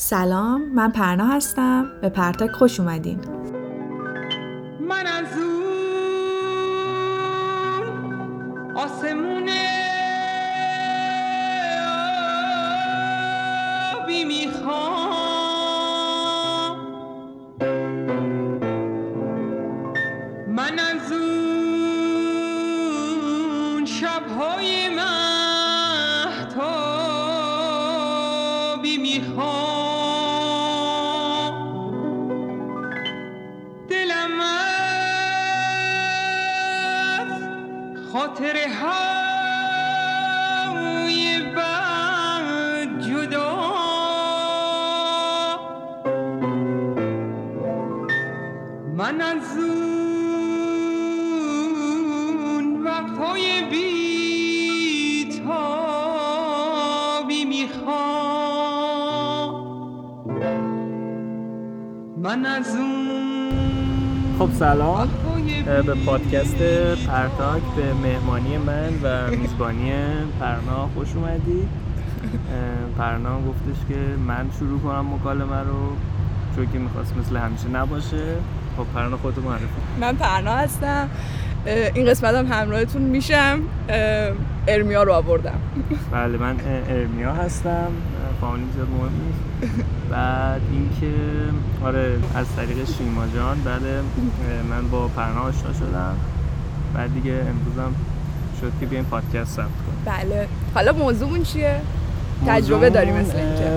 سلام من پرنا هستم. به پرتاک خوش اومدین. من از اون وقتهای بیتابی می‌خوام. من از اون خب سلام به پادکست پرتاک به مهمانی من و میزبانی پرنا خوش اومدی. پرنا گفتش که من شروع کنم مکالمه رو چون که می‌خواست مثل همیشه نباشه. خب پرنا خودتو معرفی. من پرنا هستم. این قسمت هم همراهتون میشم. ارمیا رو آوردم. بله من ارمیا هستم. فامیلی زیاد مهم نیست. بعد اینکه آره از طریق شیما جان بله من با پرنا آشنا شدم. بعد دیگه امروزم شد که بیایم پادکست ثبت کنیم. بله. حالا موضوعمون چیه؟ تجربه داری مثل اینکه.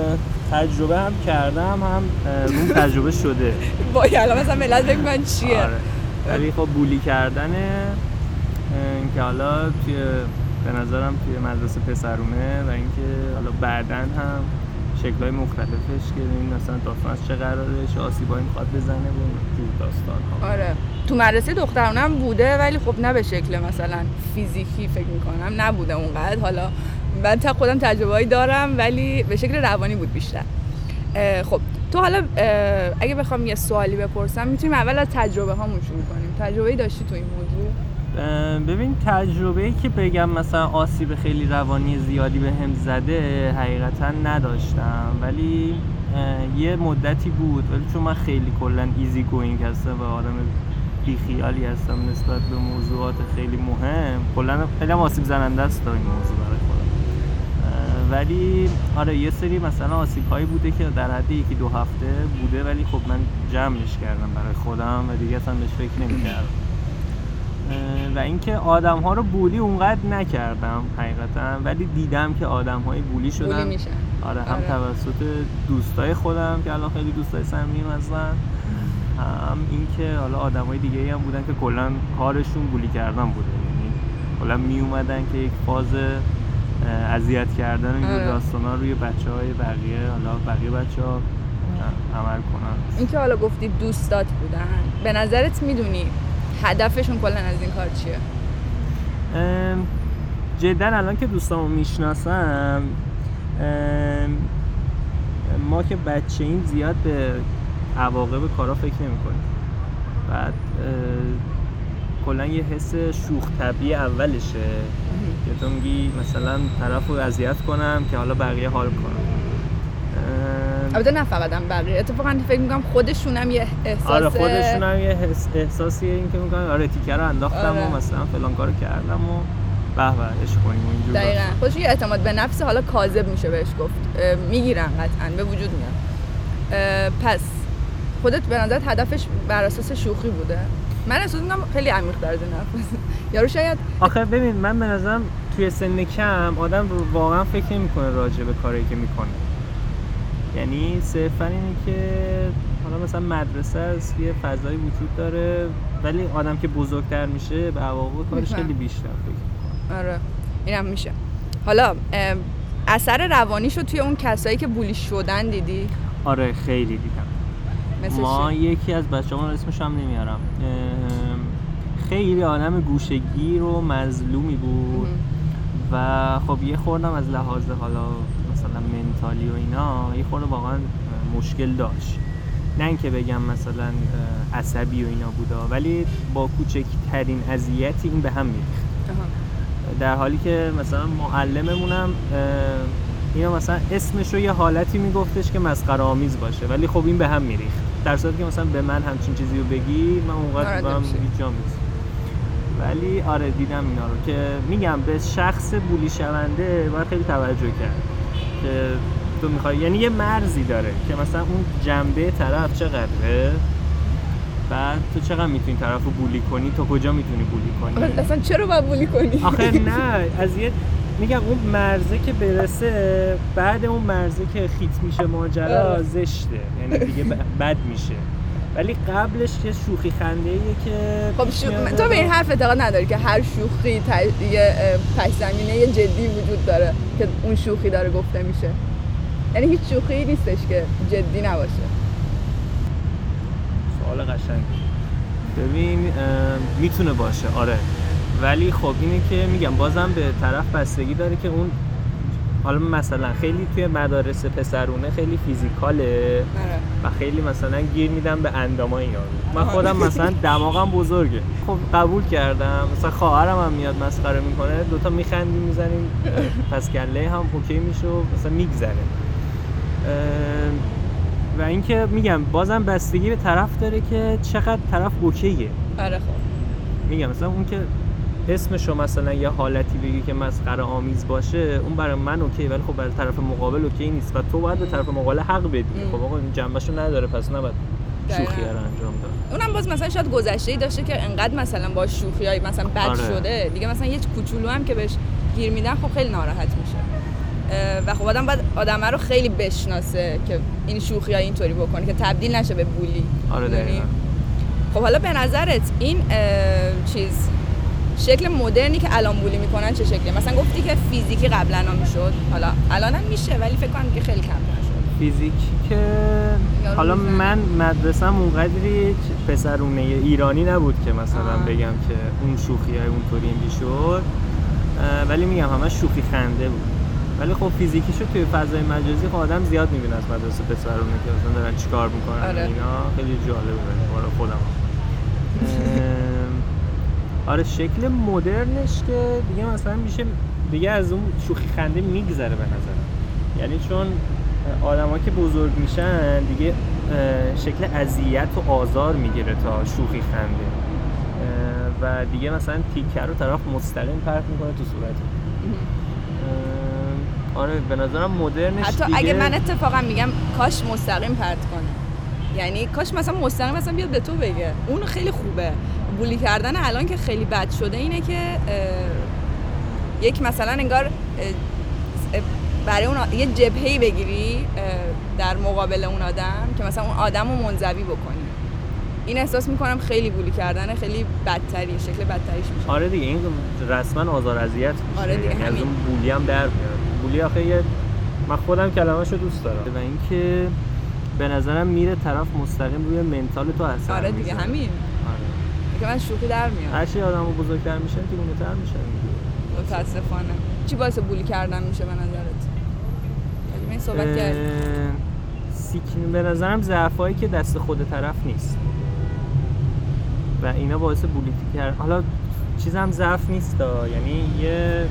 تجربه هم کردم هم روم تجربه شده. با الان مثلا ملت فکر من چیه؟ آره. ولی خب بولی کردنه اینکه حالا توی به نظرم توی مدرسه پسرونه و اینکه حالا بعدا هم شکلهای مختلفش که این مثلا داستان چه قراره چه آسیبایی می‌خواد بزنه و جور داستان ها آره. تو مدرسه دخترانه هم بوده ولی خب نه به شکل مثلا فیزیکی فکر می‌کنم نبوده اونقدر. حالا من تا خودم تجربه دارم ولی به شکل روانی بود بیشتر. خب تو حالا اگه بخوام یه سوالی بپرسم می‌تونیم اول از تجربه هامون شروع کنیم. تجربه داشتی تو این موضوع؟ ببین تجربه ای که بگم مثلا آسیب خیلی روانی زیادی به هم زده حقیقتا نداشتم. ولی یه مدتی بود. ولی چون من خیلی کلا ایزی گوینگ هستم و آدم بیخیالی هستم نسبت به موضوعات خیلی مهم کلا خیلی آسیب زننده است این موضوع برای ولی آره یه سری مثلا آسیب هایی بوده که در حد یکی دو هفته بوده ولی خب من جمعش کردم برای خودم و دیگه اصلا بهش فکر نمی‌کردم. و اینکه آدم ها رو بولی اونقدر نکردم حقیقتا ولی دیدم که آدم های بولی شدن. بولی آره هم آره. توسط دوستای خودم که الان خیلی دوستای صمیمیم هستن هم اینکه حالا آدمای دیگه هم بودن که کلا کارشون بولی کردن بوده. یعنی کلا می اومدن که یک فاز اذیت کردن این آره. داستانا روی بچه های بقیه حالا بقیه بچه ها عمل کنن. اینکه حالا گفتی دوستات بودن به نظرت می‌دونی هدفشون کلا از این کار چیه؟ جدا الان که دوستامو می‌شناسم ما که بچه این زیاد به عواقب کارا فکر نمی کنیم بعد کلا یه حس شوخ طبیعی اولشه. که تو میگی مثلا طرف رو اذیت کنم که حالا بقیه حال کنم البته نه فقط هم بقیه. اتفاقا فکر می‌کنم خودشون هم یه احساس آره خودشون هم یه حس احساسیه این که میگن آره تیکه رو انداختم آره. و مثلا فلان کارو کردم و به به عشق کنیم اینجور. دقیقا. خودشون یه اعتماد به نفس حالا کاذب میشه بهش گفت. می‌گیرن قطعا به وجود میاد. پس خودت به نظرت هدفش بر اساس شوخی بوده؟ من احساس می‌کنم خیلی عمیق در این حرف یارو شاید آخه ببین من به نظرم توی سن کم آدم واقعا فکر نمی‌کنه راجع به کاری که می‌کنه. یعنی صرفا اینه که حالا مثلا مدرسه است یه فضایی وجود داره ولی آدم که بزرگتر میشه به عواقب کارش. خیلی بیشتر فکر آره اینم میشه. حالا اثر روانیشو توی اون کسایی که بولی شدن دیدی؟ آره خیلی دیدم. مثل ما چی؟ یکی از بچه رو اسمش هم نمیارم. خیلی آدم گوشگیر و مظلومی بود. و خب یه خوردم از لحاظ حالا مثلا منتالی و اینا یه خورده واقعا مشکل داشت. نه اینکه بگم مثلا عصبی و اینا بودا ولی با کوچکترین اذیتی این به هم میریخت. در حالی که مثلا معلممونم اینا مثلا اسمش رو یه حالتی میگفتش که مسخره آمیز باشه ولی خب این به هم میریخت. در صورتی که مثلا به من همچین چیزی رو بگی من اونقدر نمی‌شی. هیچ ولی آره دیدم اینا رو که میگم به شخص بولی شونده باید خیلی توجه کرد که تو می‌خوای. یعنی یه مرزی داره که مثلا اون جنبه طرف چقدره؟ بعد تو چقدر می‌تونی طرف رو بولی کنی؟ تا کجا می‌تونی بولی کنی؟ اصلا چرا باید بولی کنی؟ آخه نه از یه میگم اون مرزه که برسه بعد اون مرزه که خیت میشه ماجرا آره. زشته. یعنی دیگه بد میشه. ولی قبلش یه شوخی خنده ایه که خب شو... تو به این حرف اعتقاد نداری که هر شوخی ت... یه پس زمینه یه جدی وجود داره که اون شوخی داره گفته میشه؟ یعنی هیچ شوخی نیستش که جدی نباشه. سوال قشنگی ببین می‌تونه باشه. آره. ولی خب اینه که میگم بازم به طرف بستگی داره که اون حالا مثلا خیلی توی مدارس پسرونه خیلی فیزیکاله آره. و خیلی مثلا گیر میدم به اندامای یارو من خودم مثلا دماغم بزرگه. خب قبول کردم. مثلا خواهرم هم میاد مسخره می‌کنه. دوتا میخندیم می‌زنیم. پس کله هم okay میشه و مثلا میگذره. و اینکه میگم بازم بستگی به طرف داره که چقدر طرف okay ه. آره خب. میگم مثلا اون که اسمشو مثلا یه حالتی بگی که مسخره آمیز باشه اون برای من okay ولی خب برای طرف مقابل okay نیست و تو باید به طرف مقابل حق بدی. خب آقا این جنبشو نداره پس نباید. شوخی رو انجام داد اونم باز مثلا شاید گذشته ای داشته که انقدر مثلا با شوخی های مثلا بد آره. شده دیگه مثلا یه کوچولو هم که بهش گیر میدن خب خیلی ناراحت میشه و خب آدم باید آدمه رو خیلی بشناسه که این شوخی های اینطوری بکنه که تبدیل نشه به بولی آره؟ دقیقاً خب حالا به نظرت این چیز شکل مدرنی که الان بولی می‌کنن چه شکلیه مثلا گفتی که فیزیکی قبلا هم می‌شد. حالا الان هم میشه ولی فکر کنم که خیلی کمتر شد فیزیکی که حالا. من مدرسم اونقدری پسرونه ایرانی نبود که مثلا آه. بگم که اون شوخی های اونطوری می‌شد. ولی میگم همه شوخی خنده بود. ولی خب فیزیکیشو توی فضای مجازی خب آدم زیاد می‌بینه از مدرسه پسرونه که مثلا دارن چیکار می‌کنن آره. اینا. خیلی جالبه. برای خودم آره شکل مدرنش که دیگه مثلا میشه دیگه از اون شوخی خنده میگذره به نظرم. یعنی چون آدما که بزرگ میشن دیگه شکل اذیت و آزار می‌گیره تا شوخی خنده. و دیگه مثلا تیکر رو طرف مستقیم پرت می‌کنه تو صورت. آره به نظرم مدرنش حتی دیگه اگه من اتفاقا میگم کاش مستقیم پرت کنه. یعنی کاش مثلا مستقیم مثلا بیاد به تو بگه. اون خیلی خوبه. بولی کردن الان که خیلی بد شده اینه که یک مثلا انگار برای اون یه جبهه‌ای بگیری در مقابل اون آدم که مثلا اون آدم رو منزوی بکنی. این احساس می‌کنم خیلی بولی کردن خیلی بدتری شکل بدتریش میشه. آره دیگه این رسما آزار اذیت آره دیگه، یعنی از. اون بولی هم در میاد. بولی آخه یه من خودم کلمه‌شو دوست دارم. و اینکه به نظرم میره طرف مستقیم روی منتال تو اثر آره دیگه. همین آره. که من شوخی در میاد هر چی آدمو بزرگتر میشن دیوونه تر میشن. متاسفانه چی باعث بولی کردن میشه به نظرت این صحبت کرد اه، سیکین به نظرم ضعفایی که دست خود طرف نیست و اینا باعث بولی کردن حالا چیزم ضعف نیست دا. یعنی یه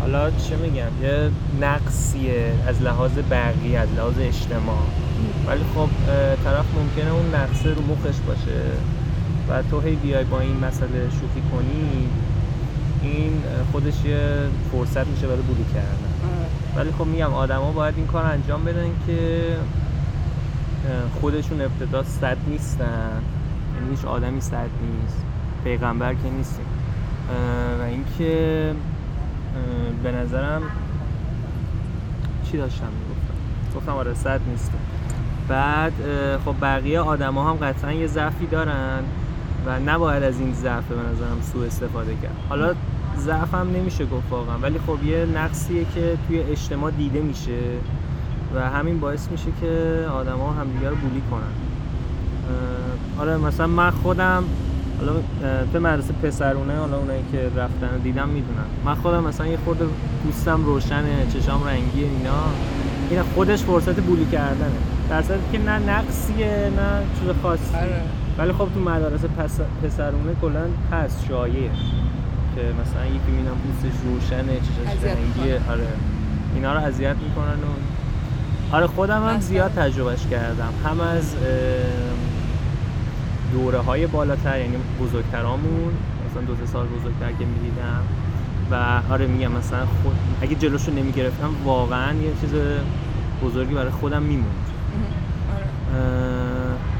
حالا چه میگم یه نقصیه از لحاظ برقی از لحاظ اجتماع ولی خب طرف ممکنه اون نقصه رو مخش باشه و تو هی بیای با این مسئله شوخی کنی این خودش یه فرصت میشه برای بولی کردن. آره. ولی خب میگم آدما باید این کار انجام بدن که خودشون ابتدا صد نیستن. یعنی هیچ آدمی صد نیست. پیغمبر که نیستیم. اه، و اینکه به نظرم چی داشتم می‌گفتم؟ گفتم آره صد نیستیم. بعد خب بقیه آدما هم قطعا یه ضعفی دارن و نباید از این ضعف به نظرم سوء استفاده کرد. حالا ضعف هم نمیشه گفت واقعا ولی خب یه نقصیه که توی اجتماع دیده میشه و همین باعث میشه که آدما همدیگه رو بولی کنن. اه، آره مثلا من خودم حالا تو مدرسه پسرونه حالا اونایی که رفتن دیدم می‌دونن. من خودم مثلا یه خورده پوستم روشنه چشام رنگی اینا این خودش فرصت بولی کردنه. در که نه نقصیه نه چیز خاصی آره. ولی خب تو مدارس پس پسرونه کلا هست شایعه که مثلا یکی می‌بینم پوستش روشنه اذیت رنگیه. آره اینا رو اذیت می‌کنن و آره خودم هم؟ زیاد تجربهش کردم هم از دوره های بالاتر یعنی بزرگترامون مثلا دو سه سال بزرگتر که می‌دیدم و آره میگم مثلا خود اگه جلوشو نمی‌گرفتم واقعا یه چیز بزرگی برای خودم میموند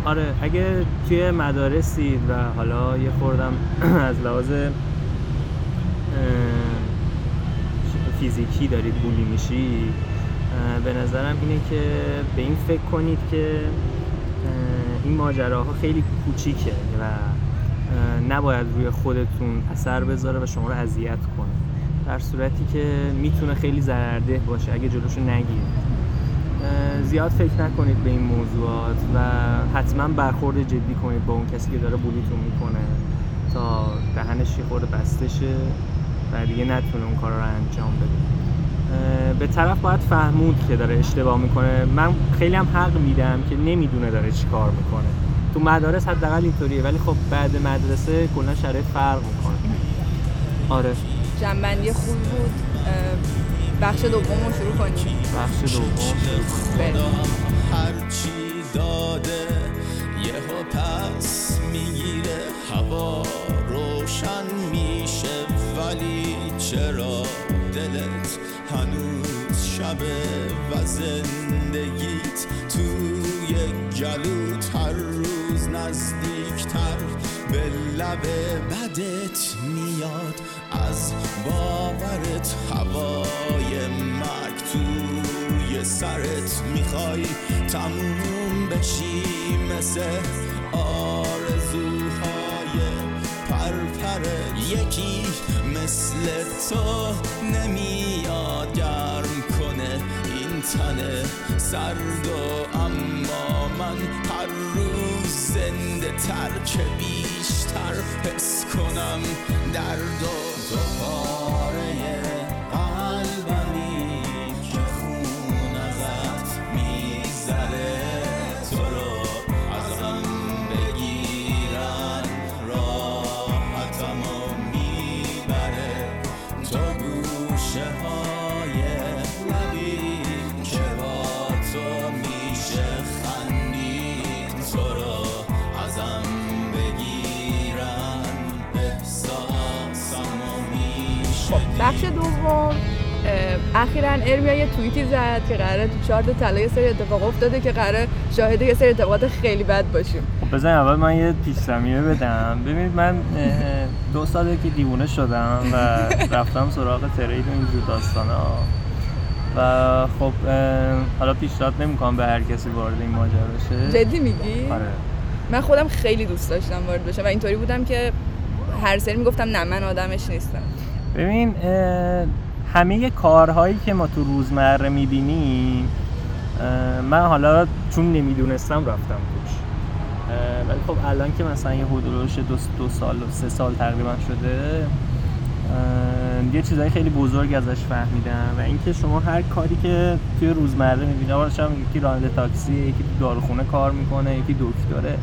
آره. آره اگه توی مدارسید و حالا یه خوردم از لحاظ فیزیکی دارید بولی میشی به نظرم اینه که به این فکر کنید که این ماجراها خیلی کوچیکه و نباید روی خودتون اثر بذاره و شما رو اذیت کنه در صورتی که می‌تونه خیلی ضررده باشه اگه جلوشو نگیرید زیاد فکر نکنید به این موضوعات و حتما برخورد جدی کنید با اون کسی که داره بولیتون می‌کنه تا دهنش یه خورده بسته شه و دیگه نتونه اون کارا رو انجام بده. به طرف باید فهمود که داره اشتباه می‌کنه. من خیلی هم حق میدم که نمی‌دونه داره چی کار می‌کنه. تو مدارس حداقل اینطوریه ولی خب بعد مدرسه کلا شرایط فرق می‌کنه. آره. جنبندی خوب بود. بخش دوم رو شروع کنیم. بخش دوم. شروع کنیم. هرچی داده یهو پس می‌گیره. هوا روشن میشه ولی چرا دلت هنوز شبه و زندگیت توی گلوت هر روز نزدیکتر به لب بدت میاد. از باورت هوای مرگ توی سرت می‌خوای تموم بشی مثل آرزوهای پرپر یکی مثل تو نمیاد گرم کنه این تن سرد و اما من هر روز زنده تر که بیشتر حس کنم درد و så far igen. بخش دوم اخیرا ارمیا یه توییتی زد که قراره تو چارت طلا یه سری اتفاق افتاده که قراره شاهد یه سری اتفاقات خیلی بد باشیم. خب بزن اول من یه پیش‌زمینه بدم. ببینید من دو ساله که دیوونه شدم و رفتم سراغ ترید و اینجور داستانا. و خب حالا پیشنهاد نمی‌کنم به هر کسی وارد این ماجرا بشه. جدی میگی؟ آره. من خودم خیلی دوست داشتم وارد بشم و اینطوری بودم که هر سری می‌گفتم نه من آدمش نیستم. ببین همه کارهایی که ما تو روزمره می‌بینیم من حالا چون نمی‌دونستم رفتم توش. ولی خب الان که مثلا یه حدودش دو, سال و سه سال تقریبا شده یه چیزای خیلی بزرگ ازش فهمیدم و اینکه شما هر کاری که توی روزمره می‌بینی شما یکی راننده تاکسی یکی داروخونه کار می‌کنه یکی دکتره.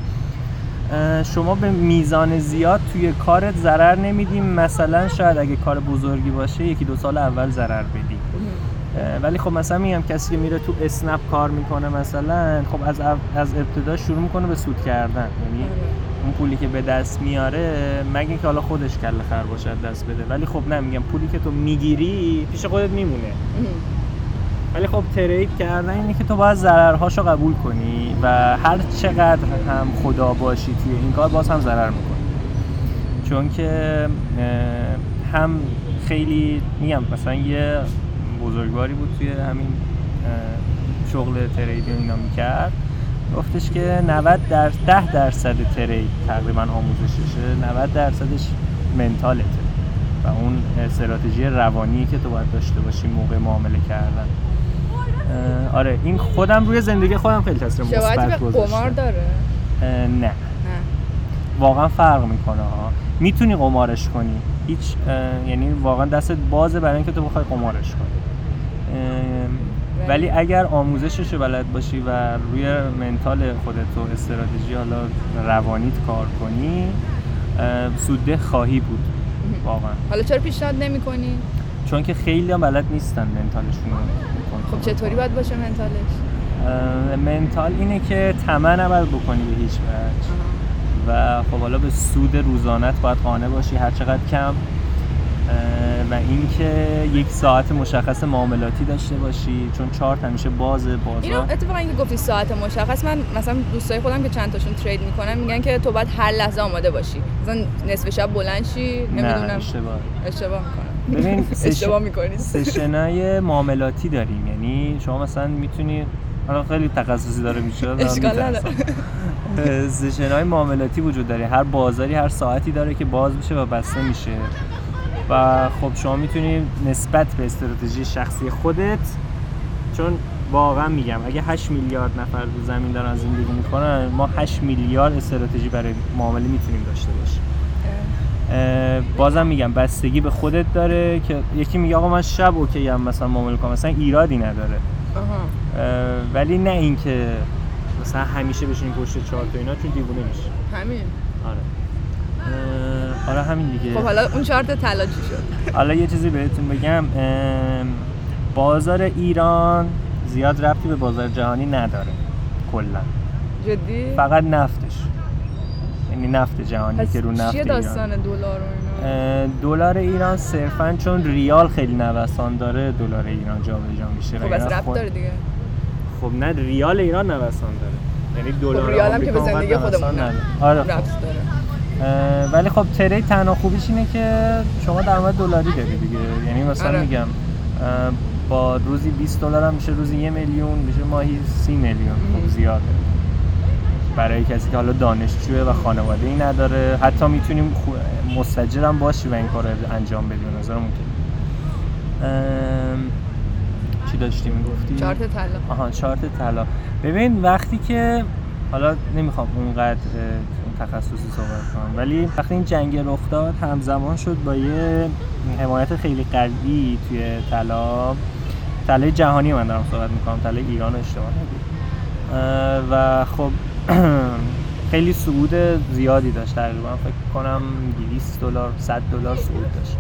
شما به میزان زیاد توی کارت ضرر نمیدیم. مثلا شاید اگه کار بزرگی باشه یکی دو سال اول ضرر بدی. ولی خب مثلا میگم کسی که میره تو اسنپ کار می‌کنه مثلا خب از از ابتدا شروع می‌کنه به سود کردن. یعنی اون پولی که به دست میاره مگه اینکه حالا خودش کله خر باشد دست بده. ولی خب نه میگم پولی که تو می‌گیری پیش خودت میمونه. ولی خب ترید کردن اینه که تو باید ضررهاشو قبول کنی و هر چقدر هم خدا باشی توی این کار باز هم ضرر می‌کنی. چون که هم خیلی میگم مثلا یه بزرگواری بود توی همین شغل تریدی و اینا می‌کرد. گفتش که 90 در 10 درصد ترید تقریبا آموزششه 90 درصدش منتالته و اون استراتژی روانی که تو باید داشته باشی موقع معامله کردن. آره این خودم روی زندگی خودم خیلی تاثیر مثبت گذاشته. قمار داره؟ نه. نه. واقعا فرق می‌کنه ها. می‌تونی قمارش کنی. هیچ یعنی واقعا دستت بازه برای اینکه تو بخوای قمارش کنی. ولی اگر آموزشش رو بلد باشی و روی منتال خودت و استراتژی حالا روانیت کار کنی سوده خواهی بود. واقعا. حالا چرا پیشنهاد نمی‌کنی؟ چون که خیلی هم بلد نیستن منتالشون خب چطوری باید باشه منتالش؟ منتال اینه که طمع نباید بکنی به هیچ وجه. و خب حالا به سود روزانت باید قانع باشی هر چقدر کم. و اینکه یک ساعت مشخص معاملاتی داشته باشی چون چارت همیشه بازه اینو بازار اتفاقا اینکه گفتی ساعت مشخص من مثلا دوستای خودم که چند تاشون ترید می‌کنن میگن که تو باید هر لحظه آماده باشی. مثلا نصف شب بلند شی نمی‌دونم. اشتباه. اشتباه می‌کنم. ببین اشتباه می‌کنی. سشنای معاملاتی داریم. یعنی شما مثلا می‌تونی حالا خیلی تخصصی داره میشه اشکال. سشن های معاملاتی وجود داره. هر بازاری هر ساعتی داره که باز میشه و بسته میشه. و خب شما می‌تونی نسبت به استراتژی شخصی خودت چون واقعا میگم اگه 8 میلیارد نفر رو زمین دارن زندگی می‌کنن ما 8 میلیارد استراتژی برای معامله می‌تونیم داشته باشیم. بازم میگم بستگی به خودت داره که یکی میگه آقا من شب اوکی هم مثلا معامله کنم مثلا ایرادی نداره. ولی نه اینکه مثلا همیشه بشینی پشت چهار تا اینا چون دیوونه میشه همین. آره. آره همین دیگه. خب حالا اون چارت طلا چی شد؟ حالا یه چیزی بهتون بگم بازار ایران زیاد ربطی به بازار جهانی نداره کلا. جدی؟ فقط نفتش. یعنی نفت جهانی که رو نفت چیه داستان دلار دلار ایران صرفا چون ریال خیلی نوسان داره دلار ایران جابجا میشه. خب ربط خود- داره دیگه. خب نه ریال ایران نوسان داره. یعنی دلار خب ریال هم که به زندگی خودمون نه. آره خب. داره. ولی خب ترید تنها خوبیش اینه که شما درآمد دلاری داری دیگه. یعنی مثلا آره. میگم با روزی 20 دلار هم میشه روزی یه میلیون میشه ماهی 30 میلیون. خب زیاده. برای کسی که حالا دانشجوه و خانواده ای نداره. حتی می‌تونیم خو- مستجر هم باشی و این کار رو انجام بدی. به نظرم ممکن چی داشتی می‌گفتی؟ چارت طلا. آها چارت طلا. ببین وقتی که حالا نمی‌خوام اونقدر تخصصی صحبت کنم ولی وقتی این جنگ رخ داد همزمان شد با یه حمایت خیلی قوی توی طلا. طلای جهانی من دارم صحبت می‌کنم طلای ایران اشتباه اه، و خب خیلی صعود زیادی داشت تقریبا فکر کنم 200 دلار 100 دلار صعود داشت.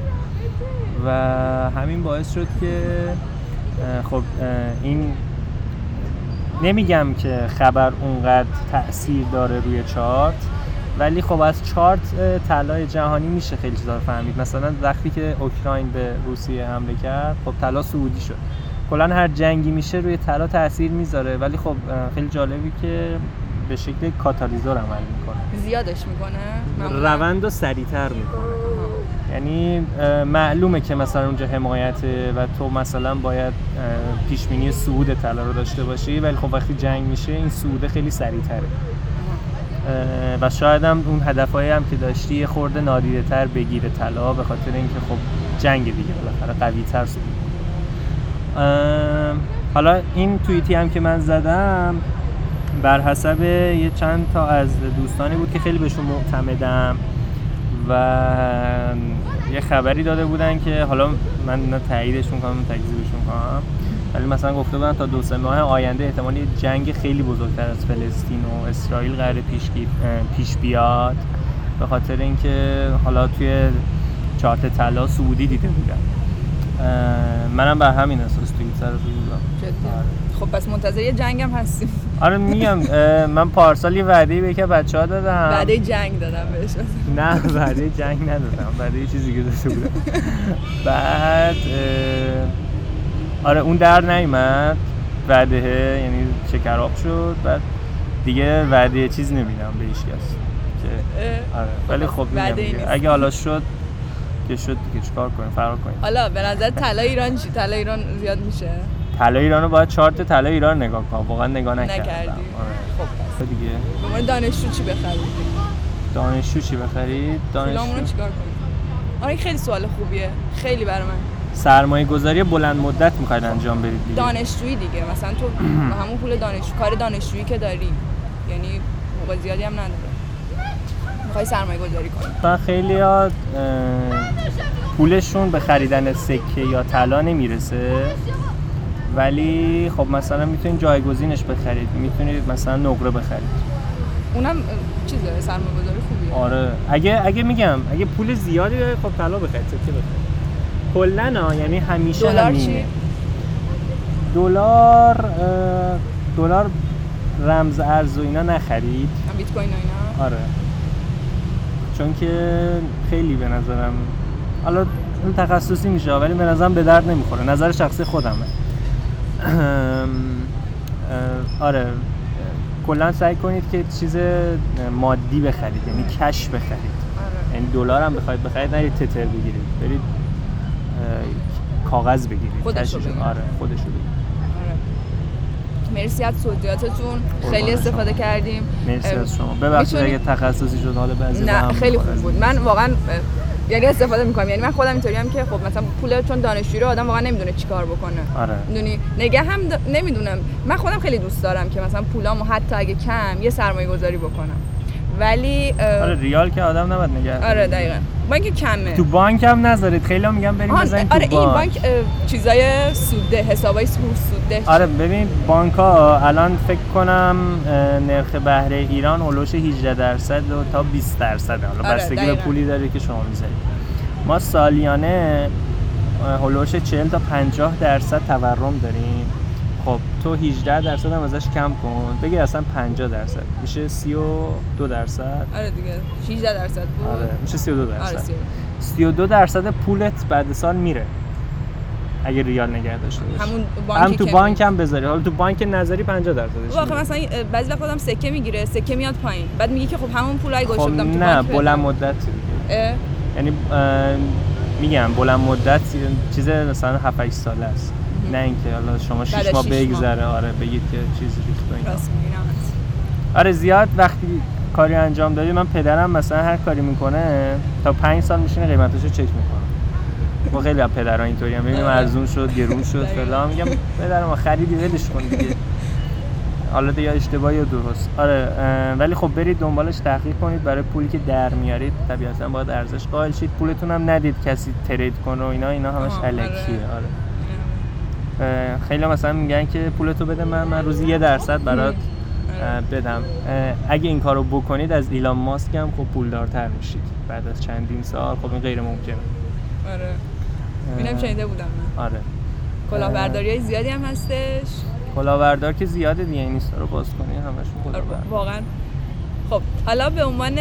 و همین باعث شد که خب این نمیگم که خبر اونقدر تاثیر داره روی چارت ولی خب از چارت طلای جهانی میشه خیلی چیزا فهمید. مثلا وقتی که اوکراین به روسیه حمله کرد خب طلا سعودی شد. کلا هر جنگی میشه روی طلا تاثیر می‌ذاره. ولی خب خیلی جالبی که به شکل کاتالیزور عمل می‌کنه. زیادش می‌کنه؟ روند رو سریعتر می‌کنه. یعنی معلومه که مثلا اونجا حمایته و تو مثلا باید اه، پیش بینی صعود طلا رو داشته باشی ولی خب وقتی جنگ میشه این صعود خیلی سریعتره. و شاید هم اون هدفهایی هم که داشتی یه خورده نادیده تر بگیره طلا به خاطر اینکه خب جنگ دیگه بالاخره قوی تر حالا این توییتی هم که من زدم بر حسب یه چند تا از دوستانی بود که خیلی بهشون معتمدم و یه خبری داده بودن که حالا من نه تاییدش می‌کنم نه تکذیبش می‌کنم ولی مثلا گفته بودن تا دو سه ماه آینده احتمال یه جنگ خیلی بزرگتر از فلسطین و اسرائیل قرار پیش, پیش بیاد. به خاطر اینکه حالا توی چارت طلا سعودی دیده بودم اه، منم بر همین اساس رو بودم جدی. خب پس منتظر یه جنگ هم هستیم. آره میگم من پارسال یه وعده به یکی بچه ها دادم. بعد جنگ دادم بهش. نه وعده جنگ ندادم. وعده یه چیزی که داشته بودم. بعد آره اون در نیومد. وعده یعنی شکراب شد. بعد دیگه وعده چیز نمیدم به هیچ کس. که آره ولی خب. اگه حالا شد که شد دیگه چیکار کنیم؟ فرار کنیم. حالا به نظر طلا ایران چی؟ طلا ایران زیاد میشه. طلا ایرانو باید چارت طلا ایران نگاه کنم. واقعا نگاه نکردم. نکردی. آره. خب. پس دیگه. عنوان دانشجو چی بخرید دانشجو چی بخرید دانشجو. چیکار کنیم؟ آره خیلی سوال خوبیه. خیلی برای من. سرمایه گذاری بلند مدت می‌خواید انجام بدید دیگه. دانشجویی دیگه. مثلا تو همون پول دانشجو کار دانشجویی که داری. یعنی موقع زیادی هم نداره. می‌خوای سرمایه گذاری کنی خیلی ها پولشون به خریدن سکه یا طلا نمی‌رسه. ولی خب مثلا می‌تونید جایگزینش بخرید. می‌تونید مثلا نقره بخرید. اونم اه، چیزه سرمایه گذاری خوبیه. آره. اگه اگه میگم اگه پول زیادی دارید خب طلا بخرید سکه بخرید. کلا ها، یعنی همیشه دلار چی؟ دلار دلار رمز ارز و اینا نخرید. بیت کوین و اینا؟ آره. چون که خیلی به نظرم حالا اون تخصصی میشه ولی به نظرم به درد نمی‌خوره. نظر شخصی خودمه. آره. کلا سعی کنید که چیز مادی بخرید یعنی کش بخرید. آره. یعنی دلار هم بخواید بخرید نرید تتر بگیرید. برید کاغذ بگیرید. خودشو بگیرید. آره خودشو بگیرید. مرسی از توضیحاتتون. خیلی استفاده شما. کردیم. مرسی از شما. ببخشید می‌تونی- اگه تخصصی شد حالا بعضی نه خیلی. خوب بود. من واقعا یعنی استفاده می‌کنم یعنی من خودم اینطوری هم که خب مثلا پول چون دانشجوی آدم واقعا نمی‌دونه چیکار بکنه. آره. می‌دونی؟ نگه هم د- نمی‌دونم. من خودم خیلی دوست دارم که مثلا پولامو حتی اگه کم یه سرمایه گذاری بکنم. ولی اه، آره ریال که آدم نباید نگه. آره دقیقا. با اینکه کمه. تو بانک هم نذارید. خیلی هم میگن بریم بزنید تو آره این بانک. بانک اه، چیزای سوده حسابای سود سوده آره ببین بانک ها الان فکر کنم نرخ بهره ایران هلوش 18 درصد و تا 20 درصد حالا آره، بستگی به. پولی داره که شما می‌ذارید. ما سالیانه هلوش 40 تا 50 درصد تورم داریم. خب تو 18 درصد هم ازش کم کن. بگیر اصلا 50 درصد. میشه 32 درصد؟ آره دیگه 16 درصد بود. آره میشه 32 درصد. آره سی. 32 درصد پولت بعد سال میره. اگه ریال نگه داشته باشی. همون بانکی هم تو بانک هم بذاری. حالا تو بانک نظری 50 درصدش واقعا میره. مثلا بعضی وقت آدم سکه می‌گیره سکه میاد پایین. بعد میگه که خب همون پولای گوشه خب بودم تو نه بانک بلند. مدت یعنی میگم بلند مدت چیز مثلا 7 8 ساله است. نه اینکه حالا شما 6 از ماه. بگذره آره بگید که چیز ریخت و اینا. آره زیاد وقتی کاری انجام دادی من پدرم مثلا هر کاری می‌کنه تا پنج سال میشینه قیمتاشو چک می‌کنه ما خیلی از پدران اینطوری هم ببینیم آره. ارزون شد گرون شد. فلان میگم پدر ما خریدی ولش کن دیگه حالا یا اشتباه یا درست آره ولی خب برید دنبالش تحقیق کنید برای پولی که در میارید طبیعتا باید ارزش قائل شید پولتون هم ندید کسی ترید کنه و اینا اینا همش الکیه آره. خیلی مثلا میگن که پولتو بده من من روزی یه درصد برات بدم. اگه این کارو بکنید از ایلان ماسک هم خب پولدارتر میشید بعد از چندین سال. خب این غیر ممکنه. آره. اینم شنیده بودم من. آره. کلاهبرداری های زیادی هم هستش. کلاهبردار که زیاده دیگه این رو باز کنی همشون آره، کلاهبردار واقعا. خب حالا به عنوان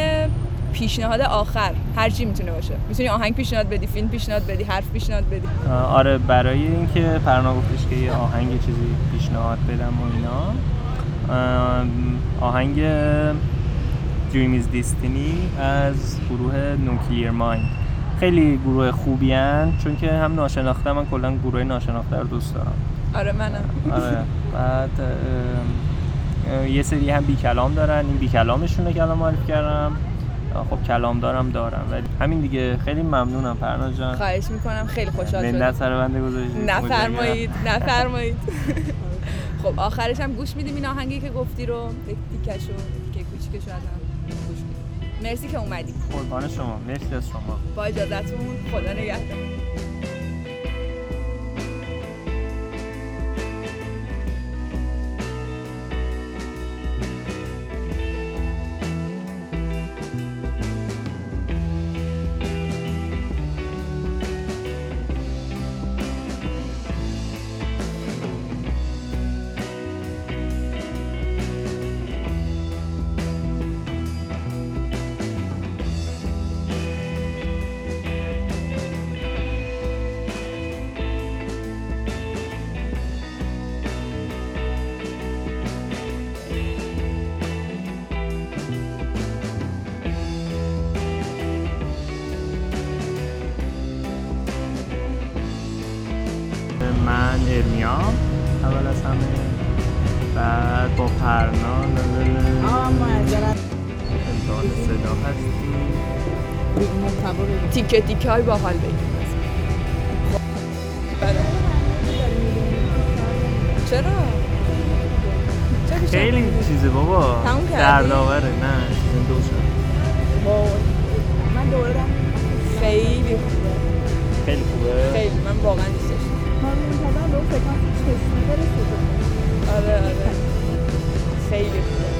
پیشنهاد آخر. هر چی می‌تونه باشه. می‌تونی آهنگ پیشنهاد بدی فیلم پیشنهاد بدی حرف پیشنهاد بدی. آره برای اینکه پرنا گفتش که یه آهنگ چیزی پیشنهاد بدم و اینا آهنگ Dream is Destiny از گروه نوکلیر مایند خیلی گروه خوبی هن چون که هم ناشناخته من کلا گروه ناشناخته رو دوست دارم. آره منم. آره بعد اه، یه سری هم بی کلام دارن. این بی کلامشون که الان معرفی کردم. خب کلام دارم دارم ولی همین دیگه. خیلی ممنونم پرنا جان. خواهش می‌کنم. خیلی خوشحال منت شدم. سر بنده گذاشتید نفرمایید نفرمایید. خب آخرش هم گوش میدیم این آهنگی که گفتی رو. یک تیکشو که کوچیکشو ازم گوش میدیم. مرسی که اومدی. قربان شما. مرسی از شما. با اجازتون خدا نگهدار. من ارمیام اول از همه بعد با پرنا. امتحان صدا هستی تیکه تیکه های بگیم. بله. چرا؟ خیلی چیزه بابا؟ دردآوره. نه سیزن دو شد من دورم خیلی خوبه. خیلی خوبه. خیلی من واقعا دوستش دارم. آره آره خیلی خوبه